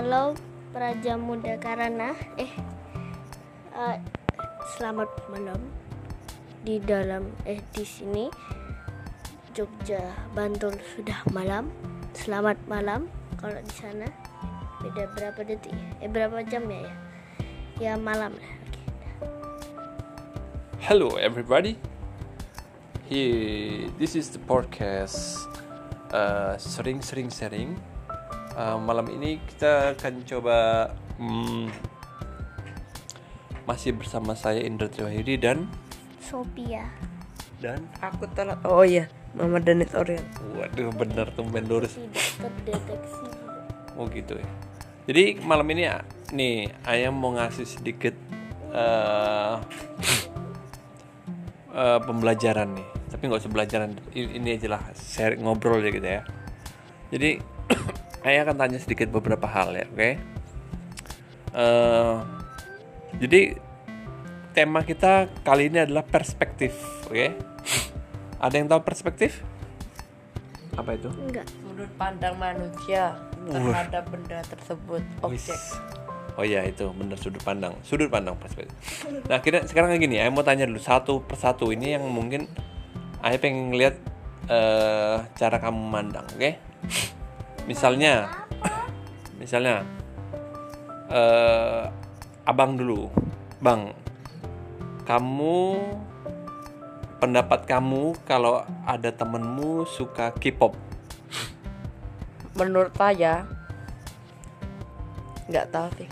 Halo Praja Muda Karana eh eh, selamat malam di dalam eh di sini Jogja Bantul sudah malam selamat malam kalau di sana beda berapa detik eh berapa jam ya ya ya malam lah. Hello, everybody. Here, this is the podcast uh, sering-sering sharing. Uh, malam ini kita akan coba hmm, masih bersama saya Indra Triwahidi dan Sophia dan Aku telat. Oh iya, Mama Danis Orion. waduh bener tumben lurus. terdeteksi Oh gitu ya. Jadi malam ini ya, nih ayam mau ngasih sedikit eh eh, pembelajaran nih. Tapi nggak usah pembelajaran. I- Ini aja lah, share ngobrol aja gitu ya. Jadi ayah akan tanya sedikit beberapa hal ya, oke? Eh, jadi tema kita kali ini adalah perspektif, oke? Ada yang tahu perspektif? Apa itu? enggak Sudut pandang manusia terhadap benda tersebut, objek. Oh iya itu bener sudut pandang, sudut pandang perspektif. Nah kita sekarang kayak gini, saya mau tanya dulu satu persatu ini yang mungkin saya pengen lihat eh, cara kamu memandang, oke? Misalnya, misalnya, eh, abang dulu, bang, kamu pendapat kamu kalau ada temenmu suka K-pop, Menurut saya nggak tahu sih.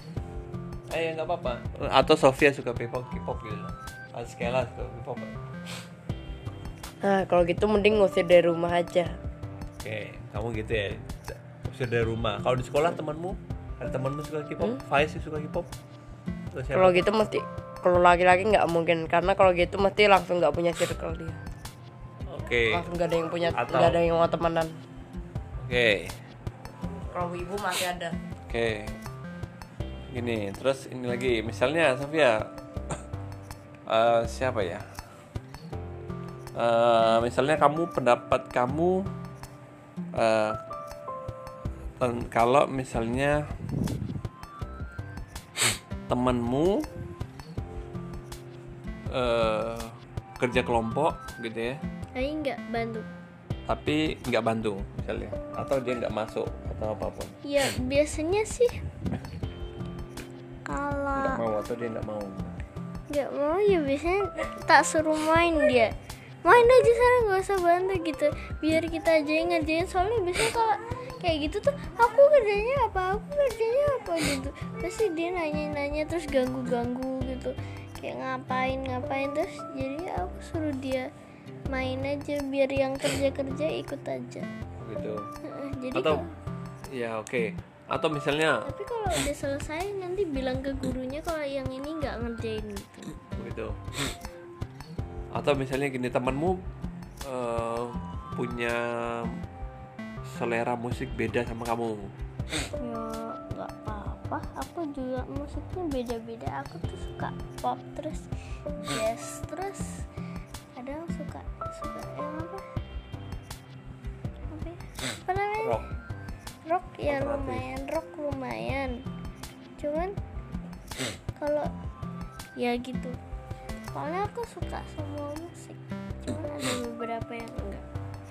Eh nggak apa-apa. Atau Sofia suka K-pop, K-pop gitu. Askela suka K-pop. Nah, kalau gitu mending ngusir dari rumah aja. Oke, kamu gitu ya. Usir dari rumah. Kalau di sekolah temanmu ada temanmu suka K-pop, Faiz sih suka K-pop. Kalau gitu mesti kalau laki-laki nggak mungkin karena kalau gitu mesti langsung nggak punya circle dia. Oke. Langsung nggak ada yang punya Atau- nggak ada yang mau temenan. Oke. Kalau ibu masih ada. Oke. Gini, terus ini lagi, misalnya Sofia eh, siapa ya? Eh, misalnya kamu pendapat kamu ten- kalau misalnya temanmu eh, kerja kelompok gitu ya, tapi enggak bantu. Tapi nggak bantu misalnya, atau dia nggak masuk atau apa pun, ya biasanya sih nggak kalau mau atau dia nggak mau. nggak mau ya biasanya tak suruh main dia. Main aja sana nggak usah bantu gitu. Biar kita aja yang ngerjain. Soalnya biasanya kalau kayak gitu tuh aku kerjanya apa? Aku kerjanya apa gitu. Pasti dia nanya-nanya terus ganggu-ganggu gitu. Kayak ngapain ngapain? Terus jadi aku suruh dia main aja biar yang kerja-kerja ikut aja. Gitu. Jadi atau kalau- ya oke. Atau misalnya tapi kalau udah selesai nanti bilang ke gurunya kalau yang ini nggak ngerjain gitu. Begitu atau misalnya gini temanmu eh, punya selera musik beda sama kamu? Ya nggak apa-apa. Aku juga musiknya beda-beda. Aku tuh suka pop terus jazz terus kadang suka suka yang apa? Apa ya? Apa namanya? Rock. Rock ya Alternatif. lumayan. Rock lumayan. Cuman kalau ya gitu. Soalnya aku suka semua musik. Cuman ada beberapa yang enggak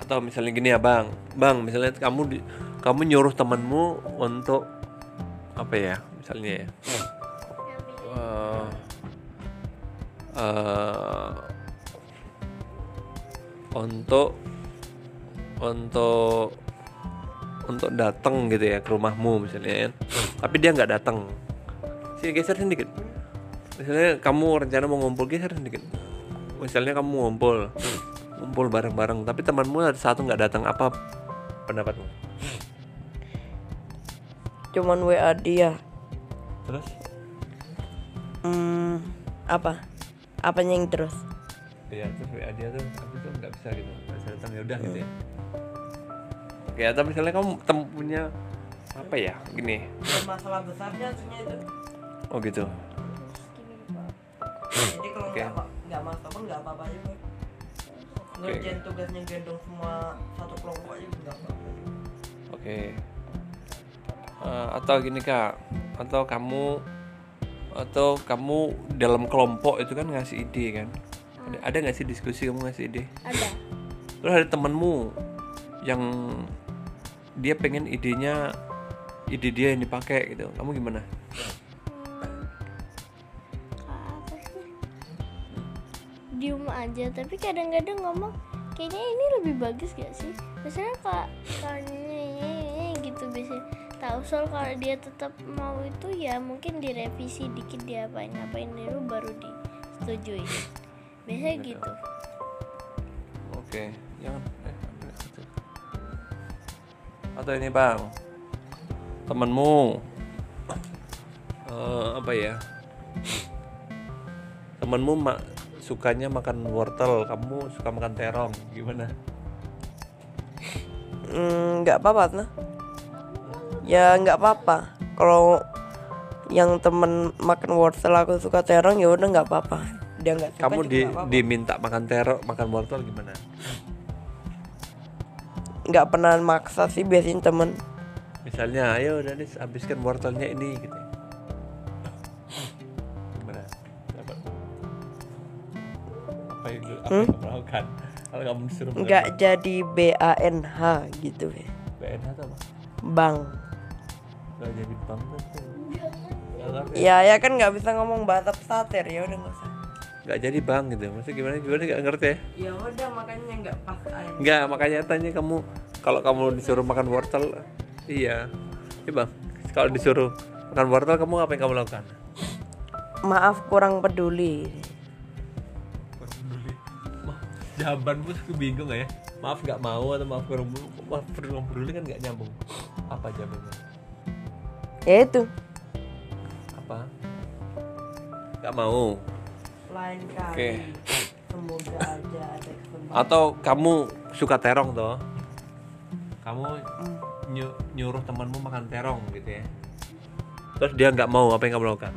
atau misalnya gini ya bang. Bang misalnya kamu di, kamu nyuruh temanmu untuk apa ya misalnya ya? Eh, eh, untuk untuk untuk datang gitu ya ke rumahmu misalnya ya. tapi dia nggak datang sih geser sedikit misalnya kamu rencana mau ngumpul geser sedikit misalnya kamu ngumpul ngumpul bareng-bareng tapi temanmu ada satu nggak datang apa pendapatmu Cuman WA dia. terus Hmm, apa? Apanya yang terus? ya terus WA dia tuh tapi tuh nggak bisa gitu nggak bisa datang ya udah gitu ya oke atau misalnya kamu tem punya apa ya gini Masalah besarnya itu. oh gitu Jadi kalau Oke. nggak nggak masuk pun nggak apa-apa juga. Ngerjain tugasnya gendong semua satu kelompok aja nggak apa-apa. oke. Eh, atau gini kak. Atau kamu atau kamu dalam kelompok itu kan ngasih ide kan? Ada ada nggak sih diskusi kamu ngasih ide? Ada. Terus ada temenmu yang dia pengen idenya ide dia yang dipakai gitu. Kamu gimana aja. Tapi kadang-kadang ngomong kayaknya ini lebih bagus gak sih? Misalnya kak kayaknya gitu biasanya tahu. Soal kalau dia tetap mau itu ya mungkin direvisi dikit dia apain apain dulu baru disetujui. Biasanya gitu. Oke jangan eh, atau ini bang? Temenmu. Eh, apa ya? Temenmu ma- sukanya makan wortel kamu suka makan terong gimana? Hmm, nggak apa-apa nah ya nggak apa-apa. Kalau yang temen makan wortel aku suka terong ya udah nggak apa-apa. Dia nggak suka kamu di, nggak apa-apa. diminta makan terong makan wortel gimana? Nggak pernah maksa sih biasanya temen. Misalnya ayo Danis habiskan wortelnya ini gitu apa yang apa yang kamu lakukan? Kalau kamu disuruh nggak jadi BANH gitu ya. Atau apa? Bang nggak jadi bang tuh nggak ngerti ya. Ya kan nggak bisa ngomong bahasa pesatir ya udah nggak usah. Nggak jadi bang gitu maksudnya gimana? Gimana nggak ngerti ya? Ya udah makanya nggak pas aja. Nggak makanya tanya kamu kalau kamu disuruh makan wortel iya. Iya bang. Kalau disuruh makan wortel kamu apa yang kamu lakukan? Maaf kurang peduli jawaban pun aku bingung ya. Maaf nggak mau atau maaf kurang maaf kurang peduli kan nggak nyambung. Apa jawabannya? Ya itu. Apa? Nggak mau. Lain kali. Oke. semoga aja ada kesempatan. Atau kamu suka terong toh? Kamu nyu- nyuruh temanmu makan terong gitu ya. Terus dia nggak mau apa yang kamu lakukan?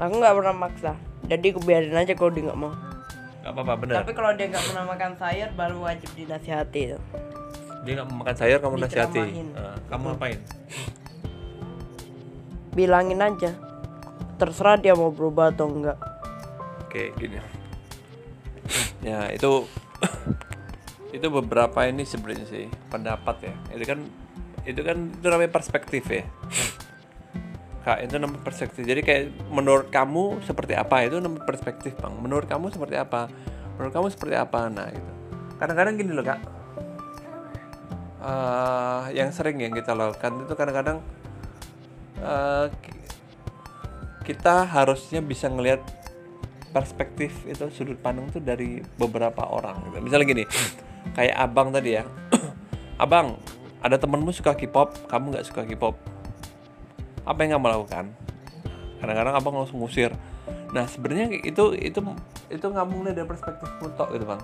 Aku nggak pernah maksa. Jadi aku biarin aja kalau dia nggak mau nggak apa-apa bener. Tapi kalau dia nggak pernah makan sayur baru wajib dinasihati dia nggak makan sayur kamu nasihati. Nah, kamu apain bilangin aja. Terserah dia mau berubah atau enggak oke gini. Ya itu itu beberapa ini sebenarnya sih pendapat ya. Itu kan itu kan itu namanya perspektif ya kak itu namanya perspektif. Jadi kayak menurut kamu seperti apa? Itu namanya perspektif bang. Menurut kamu seperti apa? Menurut kamu seperti apa? Nah gitu. Kadang-kadang gini loh kak. Eh, yang sering yang kita lakukan itu kadang-kadang ki- kita harusnya bisa ngelihat perspektif itu sudut pandang tuh dari beberapa orang gitu. misalnya gini kayak abang tadi ya. Abang ada temenmu suka K-pop kamu nggak suka K-pop apa yang kamu lakukan? Kadang-kadang abang langsung ngusir. Nah sebenarnya itu itu itu nggak mulai dari perspektif tok gitu bang.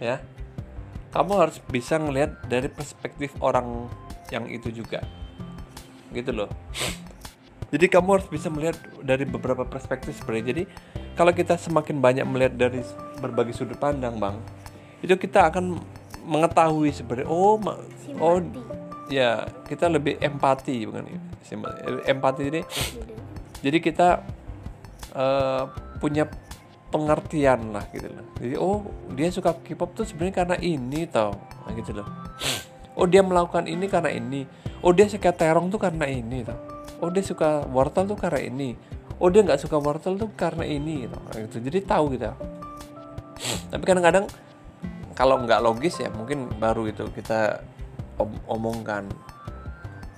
Ya. Kamu harus bisa ngelihat dari perspektif orang yang itu juga. Gitu loh. Jadi kamu harus bisa melihat dari beberapa perspektif sebenarnya. Jadi kalau kita semakin banyak melihat dari berbagai sudut pandang bang itu kita akan mengetahui sebenarnya oh oh. Ya kita lebih empati bukan empati ini jadi kita eh, punya pengertian lah gitu loh. Jadi oh dia suka K-pop tuh sebenarnya karena ini tau nah, gitu loh. Oh dia melakukan ini karena ini. Oh dia suka terong tuh karena ini tau. Oh dia suka wortel tuh karena ini. Oh dia nggak suka wortel tuh karena ini tau Nah, gitu. Jadi tahu gitu tapi kadang-kadang kalau nggak logis ya mungkin baru itu kita om- omongkan.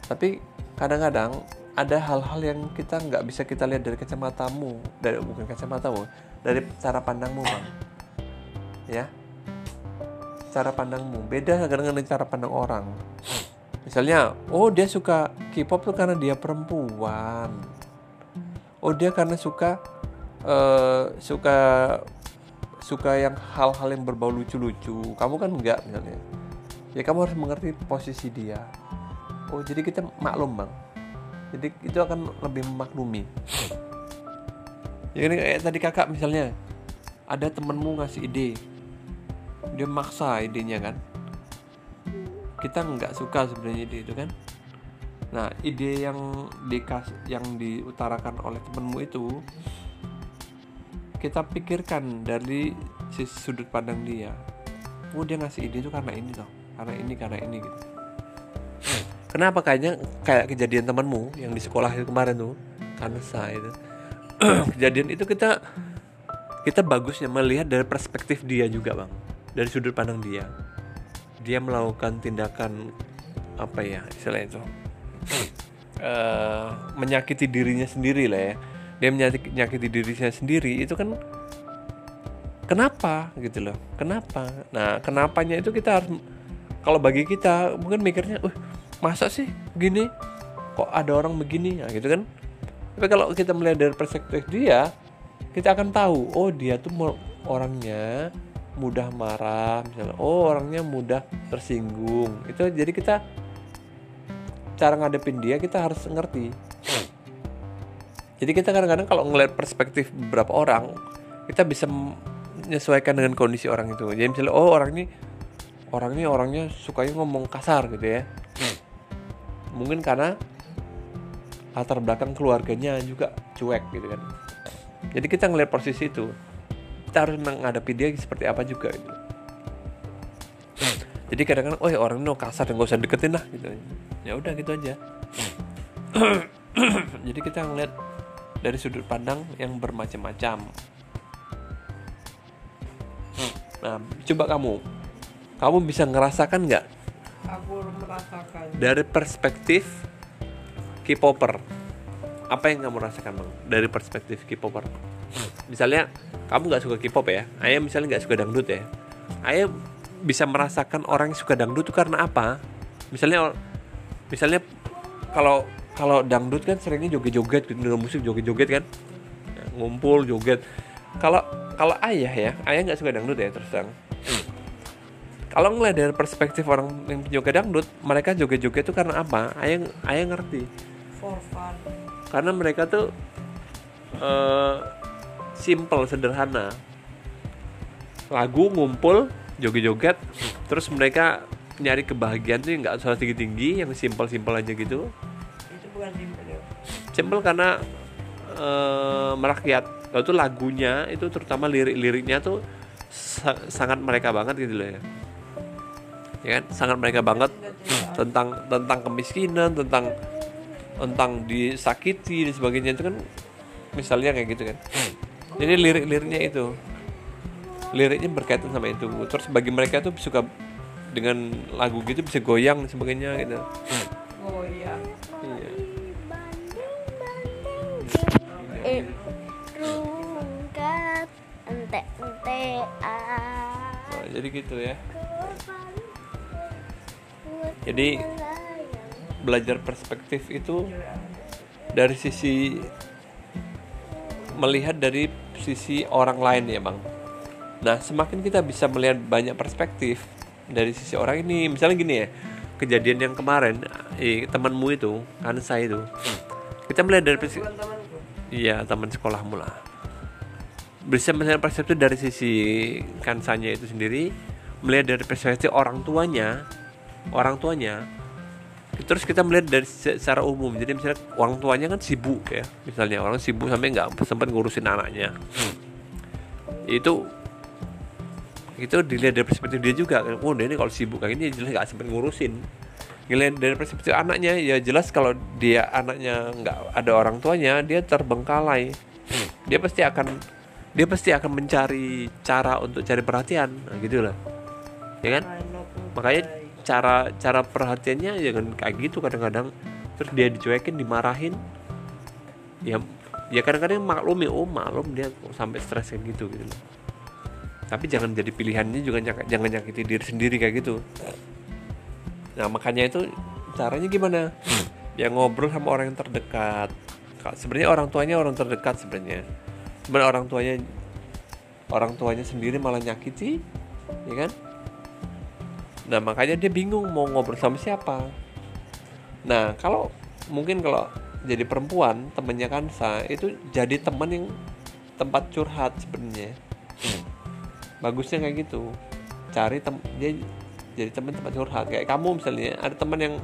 Tapi kadang-kadang ada hal-hal yang kita nggak bisa kita lihat dari kacamatamu dari bukan kacamatamu dari cara pandangmu bang. Ya? Cara pandangmu. Beda dengan cara pandang orang. Misalnya oh dia suka K-pop tuh karena dia perempuan. Oh dia karena suka eh, suka suka yang hal-hal yang berbau lucu-lucu. Kamu kan enggak misalnya ya kamu harus mengerti posisi dia. Oh jadi kita maklum bang. Jadi itu akan lebih memaklumi. Ya kan kayak tadi kakak misalnya ada temenmu ngasih ide. Dia maksa idenya kan? Kita nggak suka sebenarnya ide itu kan? Nah ide yang dikas yang diutarakan oleh temenmu itu kita pikirkan dari sudut pandang dia. Oh dia ngasih ide itu karena ini toh karena ini karena ini gitu. Kenapa kayaknya kayak kejadian temanmu yang di sekolah itu kemarin tuh karena saya itu. Kejadian itu kita kita bagusnya melihat dari perspektif dia juga bang. Dari sudut pandang dia. Dia melakukan tindakan apa ya istilahnya itu Eh, menyakiti dirinya sendiri lah ya. Dia menyakiti dirinya sendiri itu kan kenapa gitu loh. Kenapa? Nah kenapanya itu kita harus kalau bagi kita mungkin mikirnya uh masa sih gini kok ada orang begini? Nah, gitu kan. Tapi kalau kita melihat dari perspektif dia kita akan tahu oh dia tuh orangnya mudah marah misalnya. Oh orangnya mudah tersinggung. Itu jadi kita cara ngadepin dia kita harus ngerti. Jadi kita kadang-kadang kalau ngeliat perspektif beberapa orang kita bisa menyesuaikan dengan kondisi orang itu. Jadi misalnya oh orang ini orang ini orangnya sukanya ngomong kasar gitu ya. Mungkin karena latar belakang keluarganya juga cuek gitu kan. Jadi kita ngeliat posisi itu kita harus menghadapi dia seperti apa juga gitu. Jadi kadang-kadang oh ya orang ini kasar dan gak usah deketin lah gitu. Ya udah gitu aja. Jadi kita ngeliat dari sudut pandang yang bermacam-macam. Nah coba kamu kamu bisa ngerasakan nggak? Aku merasakan. Dari perspektif K-popper. Apa yang kamu rasakan bang? Dari perspektif K-popper. Misalnya kamu nggak suka K-pop ya? Ayah misalnya nggak suka dangdut ya? Ayah bisa merasakan orang yang suka dangdut itu karena apa? Misalnya misalnya kalau kalau dangdut kan seringnya joget-joget gitu dengan musik joget-joget kan? Ngumpul joget. Kalau kalau ayah ya ayah nggak suka dangdut ya terus terang kalau ngeliat dari perspektif orang yang penyuka dangdut mereka joget-joget itu karena apa? Ayah ayah ngerti. For fun. Karena mereka tuh eh simple sederhana. Lagu ngumpul joget-joget terus mereka nyari kebahagiaan tuh yang nggak usah tinggi-tinggi yang simple-simple aja gitu. Itu bukan simple ya. Simple karena eh, merakyat. Lalu tuh lagunya itu terutama lirik-liriknya tuh sa- sangat mereka banget gitu loh ya ya kan? Sangat mereka banget tentang tentang kemiskinan tentang tentang disakiti dan sebagainya. Itu kan misalnya kayak gitu kan. Jadi lirik-liriknya itu liriknya berkaitan sama itu. Terus bagi mereka tuh suka dengan lagu gitu bisa goyang dan sebagainya gitu. Oh iya. Iya Eh, rungkat ente ente ah Nah, jadi gitu ya Jadi, belajar perspektif itu dari sisi melihat dari sisi orang lain ya bang. Nah semakin kita bisa melihat banyak perspektif dari sisi orang ini, misalnya gini ya, kejadian yang kemarin, eh, temanmu itu, kan saya itu, kita melihat dari temanku iya teman sekolahmu lah, bisa melihat perspektif dari sisi kansanya itu sendiri, melihat dari perspektif orang tuanya, orang tuanya, terus kita melihat dari se- secara umum. Jadi misalnya orang tuanya kan sibuk ya misalnya. Orang sibuk sampai nggak sempat ngurusin anaknya. Itu itu dilihat dari perspektif dia juga. Kan oh dia ini kalau sibuk kayak gini jelas nggak sempat ngurusin. Ngelihat dari perspektif anaknya ya jelas kalau dia anaknya nggak ada orang tuanya dia terbengkalai. Dia pasti akan dia pasti akan mencari cara untuk cari perhatian. Nah, gitu lah ya kan? Makanya cara cara perhatiannya jangan kayak gitu kadang-kadang. Terus dia dicuekin dimarahin. Ya ya kadang-kadang maklum ya oh maklum dia sampai stres kayak gitu gitu tapi jangan jadi pilihannya juga nyak- jangan nyakiti diri sendiri kayak gitu. Nah makanya itu caranya gimana? Ya ngobrol sama orang yang terdekat. Ka- sebenarnya orang tuanya orang terdekat sebenarnya. Sebenarnya orang tuanya orang tuanya sendiri malah nyakiti ya kan Nah makanya dia bingung mau ngobrol sama siapa. Nah kalau mungkin kalau jadi perempuan temennya Kansa itu jadi teman yang tempat curhat sebenarnya. Bagusnya kayak gitu. Cari tem dia jadi teman tempat curhat. Kayak kamu misalnya ada teman yang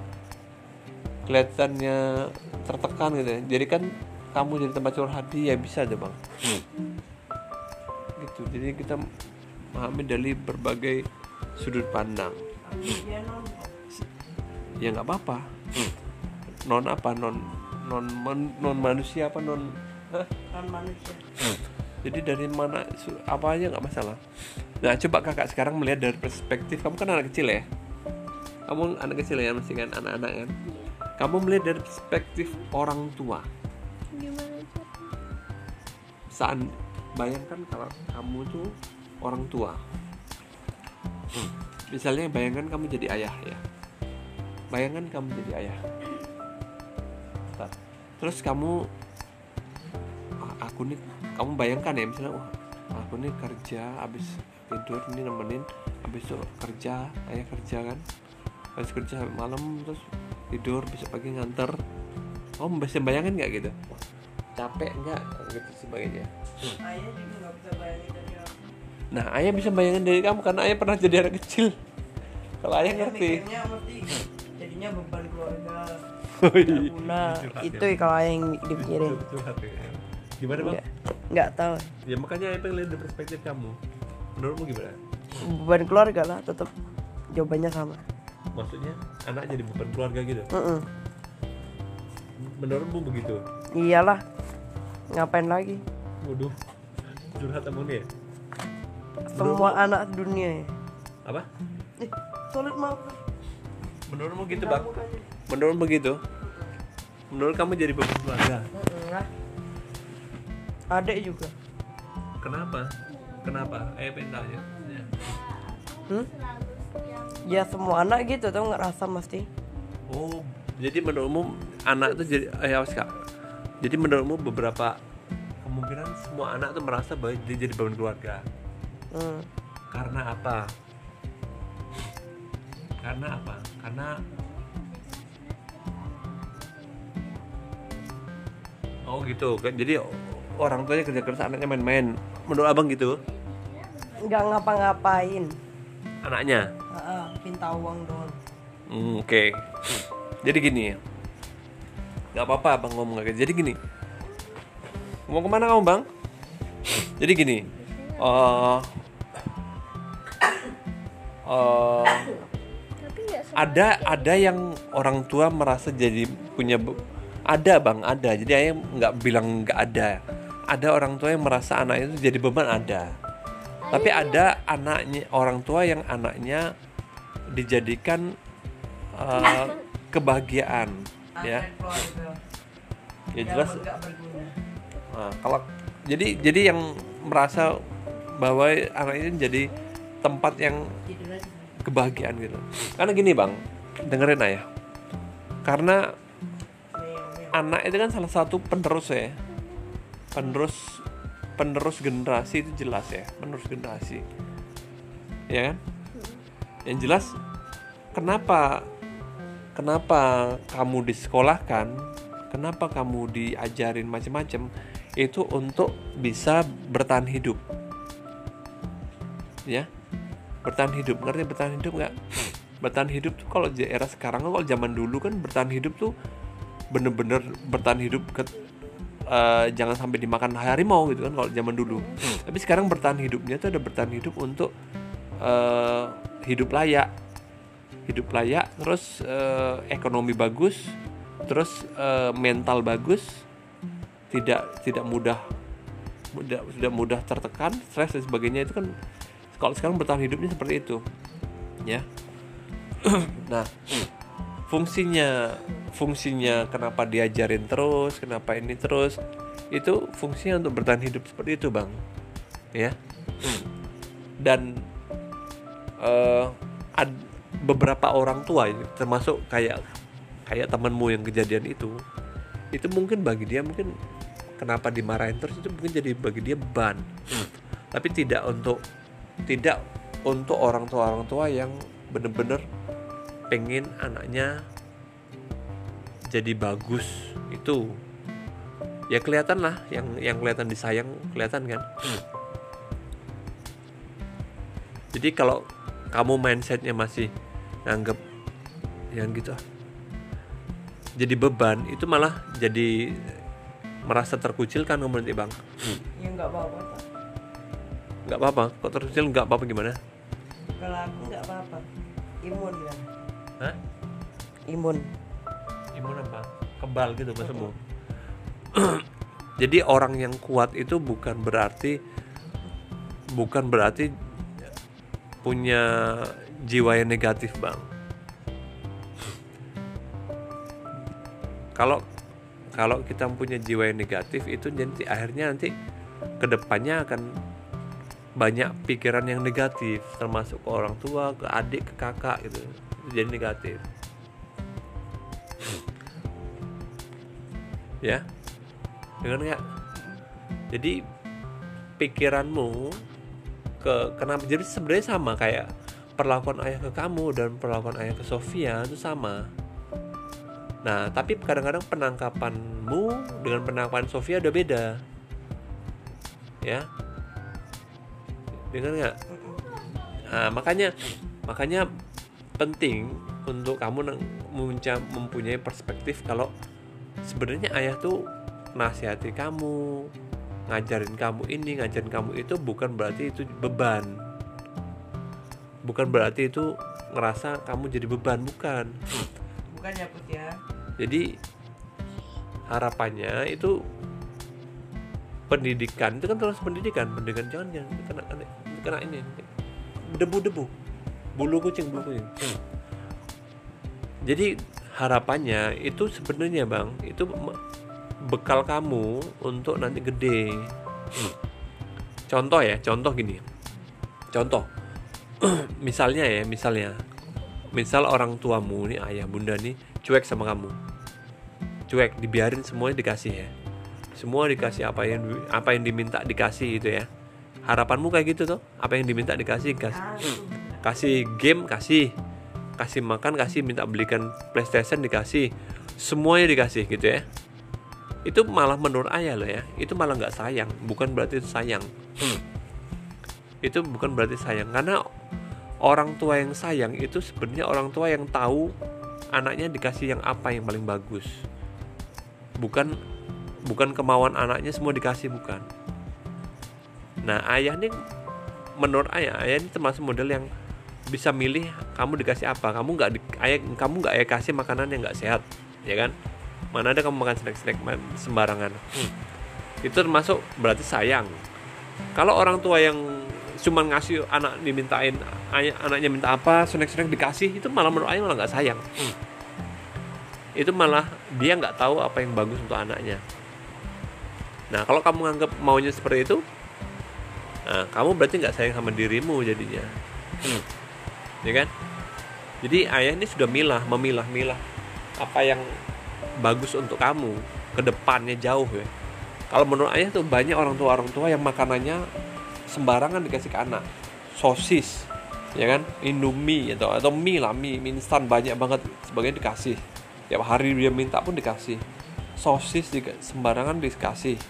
kelihatannya tertekan gitu ya. Jadi kan kamu jadi tempat curhat dia bisa aja bang. Gitu. Jadi kita memahami dari berbagai sudut pandang ya nggak apa-apa. Non apa? Non non man- non manusia apa non Hah? kan manusia. Jadi dari mana apa aja nggak masalah. Nah coba kakak sekarang melihat dari perspektif kamu kan anak kecil ya? Kamu anak kecil ya masih kan anak-anak kan? Kamu melihat dari perspektif orang tua. Gimana saat bayangkan kalau kamu tuh orang tua misalnya bayangkan kamu jadi ayah ya. Bayangkan kamu jadi ayah. Terus kamu "Ah, aku nih kamu bayangkan ya misalnya wah aku nih kerja habis tidur ini nemenin habis itu kerja ayah kerja kan. Habis kerja malam terus tidur besok pagi nganter. Oh bisa bayangin nggak gitu? Capek nggak gitu sebagainya ayah juga bisa bayangin Nah, ayah bisa bayangin dari kamu karena ayah pernah jadi anak kecil. Kalau ayah ngerti. mikirnya mesti jadinya beban keluarga iya. guna itu kalau ayah yang dipikirin Gimana bang? nggak nggak tahu Ya makanya ayah pengen lihat dari perspektif kamu. Menurutmu gimana? beban keluarga lah tetap jawabannya sama Maksudnya anak jadi beban keluarga gitu? Mm-mm. Menurutmu begitu? iyalah ngapain lagi Waduh, curhat emang dia. Semua anak dunia ya Apa? eh, solid maaf Menurutmu gitu bang? Menurut begitu? Menurut kamu jadi beban keluarga? Enggak. adek juga Kenapa? Kenapa? Ayah pengen tanya. Ya. hmm? ya semua anak gitu tuh ngerasa mesti Oh, jadi menurutmu anak itu jadi eh awas kak. Jadi menurutmu beberapa kemungkinan semua anak tuh merasa bahwa dia jadi beban keluarga. Hmm. Karena apa? Karena apa? Karena Oh gitu. Jadi orang tuanya kerja keras anaknya main-main. Menurut abang gitu? nggak ngapa-ngapain Anaknya. Heeh, minta uang doang Hmm, Oke. Jadi gini ya. Gak apa-apa abang ngomong kayak gitu. Jadi gini. Mau ke mana kamu bang? Jadi gini. eh semua ada ada yang orang tua merasa jadi punya ada bang ada. Jadi ayah nggak bilang nggak ada. Ada orang tua yang merasa anak itu jadi beban ada. Tapi ada anaknya orang tua yang anaknya dijadikan eh, kebahagiaan ya. Ya jelas. Nah, kalau jadi jadi yang merasa bahwa anak ini jadi tempat yang kebahagiaan gitu. Karena gini bang, dengerin ayah. Karena anak itu kan salah satu penerus ya, penerus penerus generasi itu jelas ya, penerus generasi, ya kan? Yang jelas, kenapa kenapa kamu disekolahkan, kenapa kamu diajarin macam-macam, itu untuk bisa bertahan hidup, ya bertahan hidup ngerti? Bertahan hidup nggak? Bertahan hidup tuh kalau di era sekarang kalau zaman dulu kan bertahan hidup tuh bener-bener bertahan hidup ke eh, jangan sampai dimakan harimau gitu kan kalau zaman dulu. Tapi sekarang bertahan hidupnya tuh ada bertahan hidup untuk eh, hidup layak. Hidup layak terus eh, ekonomi bagus terus eh, mental bagus tidak tidak mudah mudah sudah mudah tertekan stres dan sebagainya itu kan kalau sekarang bertahan hidupnya seperti itu ya. Nah fungsinya fungsinya kenapa diajarin terus kenapa ini terus itu fungsinya untuk bertahan hidup seperti itu bang. Ya. Dan eh, ad- beberapa orang tua termasuk kayak kayak temanmu yang kejadian itu itu mungkin bagi dia mungkin kenapa dimarahin terus itu mungkin jadi bagi dia beban tapi tidak untuk tidak untuk orang tua orang tua yang bener-bener pengen anaknya jadi bagus. Itu. Ya kelihatan lah yang yang kelihatan disayang kelihatan kan? Jadi kalau kamu mindsetnya masih nganggep yang gitu jadi beban itu malah jadi merasa terkucilkan kamu nanti bang? Ya nggak apa-apa. Nggak apa-apa. Kok terkucil nggak apa-apa gimana? Kalau aku nggak apa-apa. Imun kan Hah? imun. Imun apa? Kebal gitu maksudmu jadi orang yang kuat itu bukan berarti bukan berarti punya jiwa yang negatif bang. Kalau kalau kita punya jiwa yang negatif itu nanti akhirnya nanti ke depannya akan banyak pikiran yang negatif termasuk ke orang tua ke adik ke kakak gitu jadi negatif. Ya dengar nggak? Jadi pikiranmu ke kenapa? Jadi sebenarnya sama kayak perlakuan ayah ke kamu dan perlakuan ayah ke Sofia itu sama. Nah tapi kadang-kadang penangkapanmu dengan penangkapan Sofia udah beda. Ya dengar nggak? Nah, makanya makanya penting untuk kamu mempunyai perspektif kalau sebenarnya ayah tuh nasihati kamu ngajarin kamu ini ngajarin kamu itu bukan berarti itu beban. Bukan berarti itu ngerasa kamu jadi beban bukan. Bukan ya put ya. Jadi harapannya itu pendidikan itu kan terus pendidikan pendidikan jangan jangan kena kena, ini debu debu bulu kucing bulu kucing. Jadi harapannya itu sebenarnya bang itu bekal kamu untuk nanti gede. Contoh ya contoh gini. Contoh. Misalnya ya misalnya. Misal orang tuamu nih ayah bunda nih cuek sama kamu. Cuek dibiarin semuanya dikasih ya. Semua dikasih apa yang apa yang diminta dikasih gitu ya harapanmu kayak gitu tuh apa yang diminta dikasih? Kasih kasih game kasih kasih makan kasih minta belikan PlayStation dikasih. Semuanya dikasih gitu ya. Itu malah menurut ayah loh ya. Itu malah nggak sayang. Bukan berarti itu sayang. Itu bukan berarti sayang. Karena orang tua yang sayang itu sebenarnya orang tua yang tahu anaknya dikasih yang apa yang paling bagus. Bukan bukan kemauan anaknya semua dikasih bukan nah ayah ini menurut ayah ayah ini termasuk model yang bisa milih kamu dikasih apa. Kamu nggak di, ayah kamu nggak ayah kasih makanan yang nggak sehat ya kan? Mana ada kamu makan snack snack sembarangan. Hmm. itu termasuk berarti sayang. Kalau orang tua yang cuma ngasih anak dimintain ayah, anaknya minta apa snack snack dikasih itu malah menurut ayah malah nggak sayang. Hmm. itu malah dia nggak tahu apa yang bagus untuk anaknya. Nah kalau kamu nganggap maunya seperti itu nah, kamu berarti nggak sayang sama dirimu jadinya. Ya kan? Jadi ayah ini sudah milah memilah-milah apa yang bagus untuk kamu ke depannya jauh ya. Kalau menurut ayah tuh banyak orang tua orang tua yang makanannya sembarangan dikasih ke anak. Sosis ya kan? Indomie atau atau mie lah mie, mie instan banyak banget sebagainya dikasih. Tiap hari dia minta pun dikasih. Sosis juga sembarangan dikasih.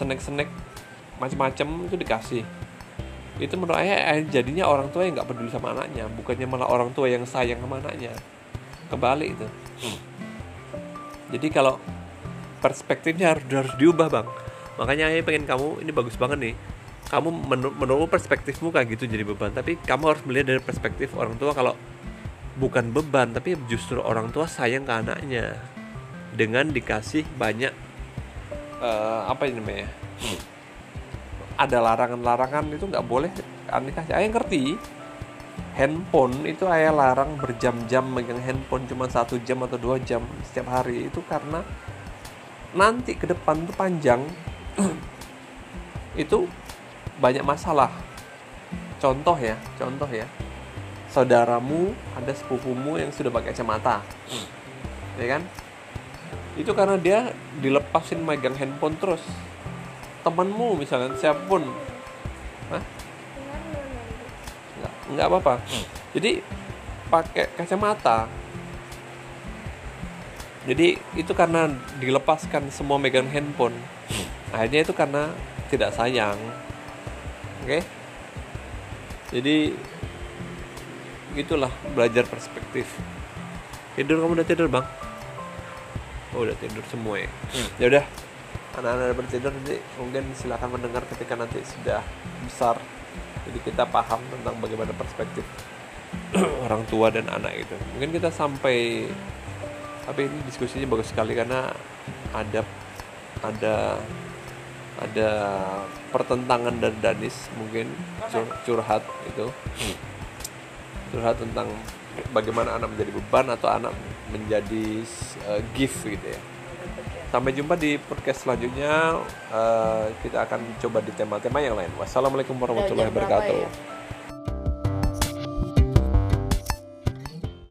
Snack snack macam-macam itu dikasih. Itu menurut ayah ayah jadinya orang tua yang nggak peduli sama anaknya bukannya malah orang tua yang sayang sama anaknya. Kebalik itu. Jadi kalau perspektifnya harus harus diubah bang. Makanya ayah pengen kamu ini bagus banget nih. Kamu menur menurut perspektifmu kayak gitu jadi beban tapi kamu harus melihat dari perspektif orang tua kalau bukan beban tapi justru orang tua sayang ke anaknya. Dengan dikasih banyak eh, apa ini namanya ada larangan-larangan itu nggak boleh aneh kasih ayah ngerti. Handphone itu ayah larang berjam-jam megang handphone cuma satu jam atau dua jam setiap hari. Itu karena nanti ke depan tuh panjang. Itu banyak masalah. Contoh ya contoh ya. Saudaramu ada sepupumu yang sudah pakai kacamata. Ya kan? Itu karena dia dilepasin megang handphone terus temanmu misalnya siapa pun. Hah? nggak nggak apa-apa. Jadi pakai kacamata. Jadi itu karena dilepaskan semua megang handphone. Akhirnya itu karena tidak sayang. Oke? Jadi itulah belajar perspektif. Tidur kamu udah tidur bang? Oh udah tidur semua ya? Ya udah anak-anak bertidur nanti mungkin silahkan mendengar ketika nanti sudah besar. Jadi kita paham tentang bagaimana perspektif orang tua dan anak itu mungkin kita sampai tapi ini diskusinya bagus sekali karena ada ada ada pertentangan dari Danis mungkin cur- curhat itu. Curhat tentang bagaimana anak menjadi beban atau anak menjadi uh, gift gitu ya sampai jumpa di podcast selanjutnya. Uh, kita akan coba di tema-tema yang lain. Wassalamualaikum warahmatullahi berapa wabarakatuh. ya?